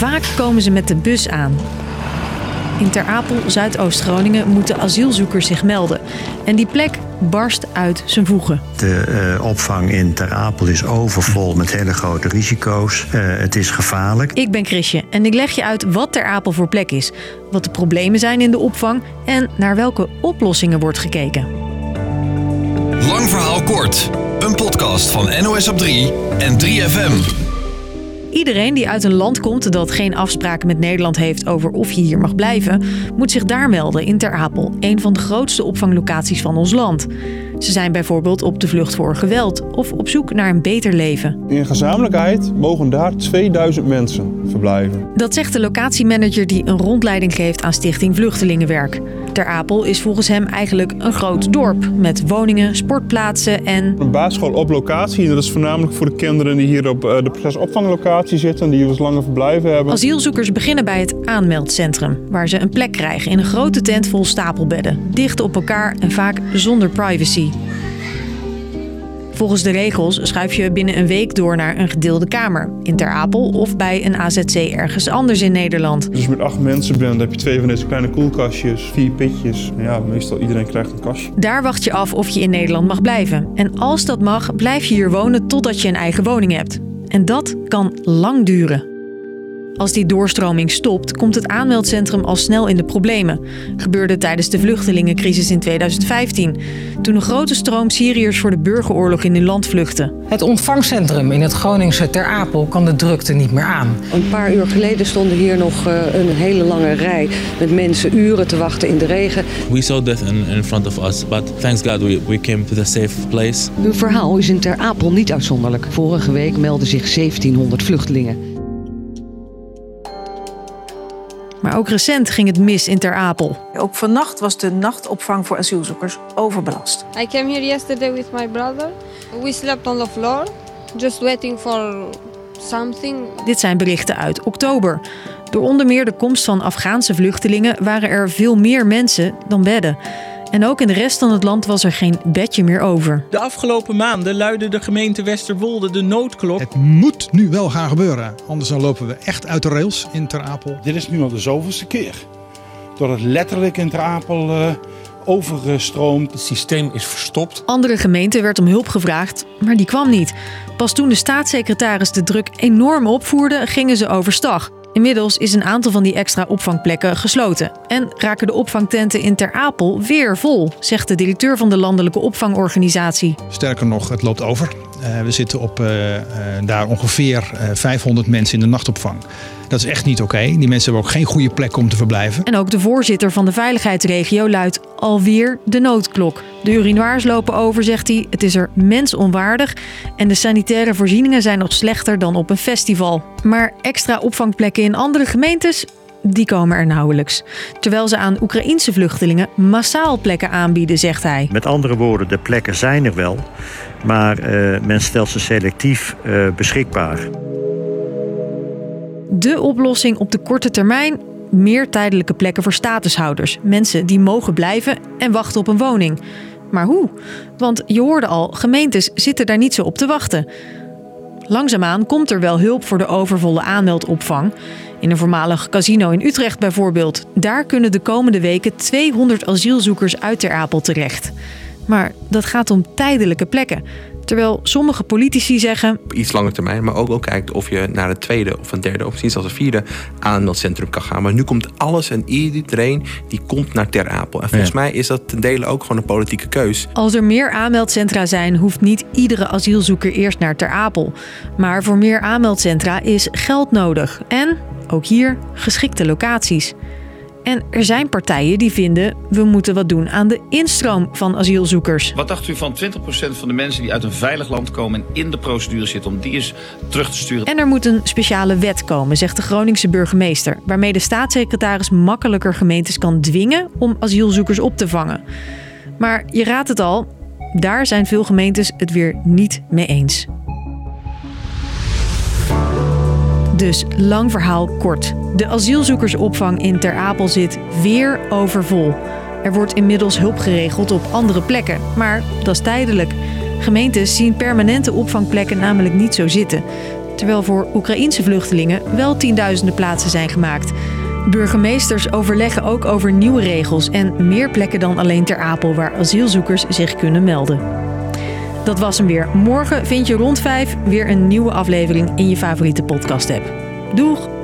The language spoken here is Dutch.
Vaak komen ze met de bus aan. In Ter Apel, Zuidoost-Groningen, moeten asielzoekers zich melden. En die plek barst uit zijn voegen. De uh, opvang in Ter Apel is overvol met hele grote risico's. Uh, het is gevaarlijk. Ik ben Chrisje en ik leg je uit wat Ter Apel voor plek is, wat de problemen zijn in de opvang en naar welke oplossingen wordt gekeken. Lang verhaal kort. Een podcast van NOS op 3 en 3FM. Iedereen die uit een land komt dat geen afspraken met Nederland heeft over of je hier mag blijven, moet zich daar melden in Ter Apel, een van de grootste opvanglocaties van ons land. Ze zijn bijvoorbeeld op de vlucht voor geweld of op zoek naar een beter leven. In gezamenlijkheid mogen daar 2000 mensen verblijven. Dat zegt de locatiemanager die een rondleiding geeft aan Stichting Vluchtelingenwerk. Ter Apel is volgens hem eigenlijk een groot dorp met woningen, sportplaatsen en... Een basisschool op locatie. En dat is voornamelijk voor de kinderen die hier op eh, de procesopvanglocatie zitten... die dus lange verblijven hebben. Asielzoekers beginnen bij het aanmeldcentrum... waar ze een plek krijgen in een grote tent vol stapelbedden. Dicht op elkaar en vaak zonder privacy. Volgens de regels schuif je binnen een week door naar een gedeelde kamer. In Ter Apel of bij een AZC ergens anders in Nederland. Dus met acht mensen bent, dan heb je twee van deze kleine koelkastjes, vier pitjes. Ja, meestal iedereen krijgt een kastje. Daar wacht je af of je in Nederland mag blijven. En als dat mag, blijf je hier wonen totdat je een eigen woning hebt. En dat kan lang duren. Als die doorstroming stopt, komt het aanmeldcentrum al snel in de problemen. Gebeurde tijdens de vluchtelingencrisis in 2015, toen een grote stroom Syriërs voor de burgeroorlog in hun land vluchtten. Het ontvangcentrum in het Groningse Ter Apel kan de drukte niet meer aan. Een paar uur geleden stonden hier nog eh, een hele lange rij met mensen uren te wachten in de regen. We saw death in, in front of us, but thanks God we, we came to the safe place. Hun verhaal is in Ter Apel niet uitzonderlijk. Vorige week meldden zich 1700 vluchtelingen. Maar ook recent ging het mis in Ter Apel. Ook vannacht was de nachtopvang voor asielzoekers overbelast. I came here yesterday with my brother. We slept on the floor, just waiting for something. Dit zijn berichten uit oktober. Door onder meer de komst van Afghaanse vluchtelingen waren er veel meer mensen dan bedden. En ook in de rest van het land was er geen bedje meer over. De afgelopen maanden luidde de gemeente Westerwolde de noodklok. Het moet nu wel gaan gebeuren, anders dan lopen we echt uit de rails in Ter Apel. Dit is nu al de zoveelste keer dat het letterlijk in Ter Apel uh, overgestroomt. Het systeem is verstopt. Andere gemeenten werd om hulp gevraagd, maar die kwam niet. Pas toen de staatssecretaris de druk enorm opvoerde, gingen ze overstag. Inmiddels is een aantal van die extra opvangplekken gesloten. En raken de opvangtenten in Ter Apel weer vol, zegt de directeur van de landelijke opvangorganisatie. Sterker nog, het loopt over. Uh, we zitten op uh, uh, daar ongeveer 500 mensen in de nachtopvang. Dat is echt niet oké. Die mensen hebben ook geen goede plek om te verblijven. En ook de voorzitter van de veiligheidsregio luidt alweer de noodklok. De urinoirs lopen over, zegt hij. Het is er mensonwaardig. En de sanitaire voorzieningen zijn nog slechter dan op een festival. Maar extra opvangplekken in andere gemeentes die komen er nauwelijks. Terwijl ze aan Oekraïense vluchtelingen massaal plekken aanbieden, zegt hij. Met andere woorden, de plekken zijn er wel, maar uh, men stelt ze selectief uh, beschikbaar. De oplossing op de korte termijn? Meer tijdelijke plekken voor statushouders. Mensen die mogen blijven en wachten op een woning. Maar hoe? Want je hoorde al, gemeentes zitten daar niet zo op te wachten. Langzaamaan komt er wel hulp voor de overvolle aanmeldopvang. In een voormalig casino in Utrecht bijvoorbeeld. Daar kunnen de komende weken 200 asielzoekers uit Ter Apel terecht. Maar dat gaat om tijdelijke plekken. Terwijl sommige politici zeggen. Iets langer termijn, maar ook, ook kijkt of je naar het tweede of een derde of misschien zelfs een vierde aanmeldcentrum kan gaan. Maar nu komt alles en iedereen die komt naar Ter Apel. En volgens ja. mij is dat ten dele ook gewoon een politieke keus. Als er meer aanmeldcentra zijn, hoeft niet iedere asielzoeker eerst naar Ter Apel. Maar voor meer aanmeldcentra is geld nodig. En ook hier geschikte locaties. En er zijn partijen die vinden we moeten wat doen aan de instroom van asielzoekers. Wat dacht u van 20% van de mensen die uit een veilig land komen en in de procedure zitten om die eens terug te sturen? En er moet een speciale wet komen, zegt de Groningse burgemeester, waarmee de staatssecretaris makkelijker gemeentes kan dwingen om asielzoekers op te vangen. Maar je raadt het al, daar zijn veel gemeentes het weer niet mee eens. Dus lang verhaal kort. De asielzoekersopvang in Ter Apel zit weer overvol. Er wordt inmiddels hulp geregeld op andere plekken, maar dat is tijdelijk. Gemeentes zien permanente opvangplekken namelijk niet zo zitten. terwijl voor Oekraïense vluchtelingen wel tienduizenden plaatsen zijn gemaakt. Burgemeesters overleggen ook over nieuwe regels en meer plekken dan alleen Ter Apel waar asielzoekers zich kunnen melden. Dat was hem weer. Morgen vind je rond 5 weer een nieuwe aflevering in je favoriete podcast app. Doeg!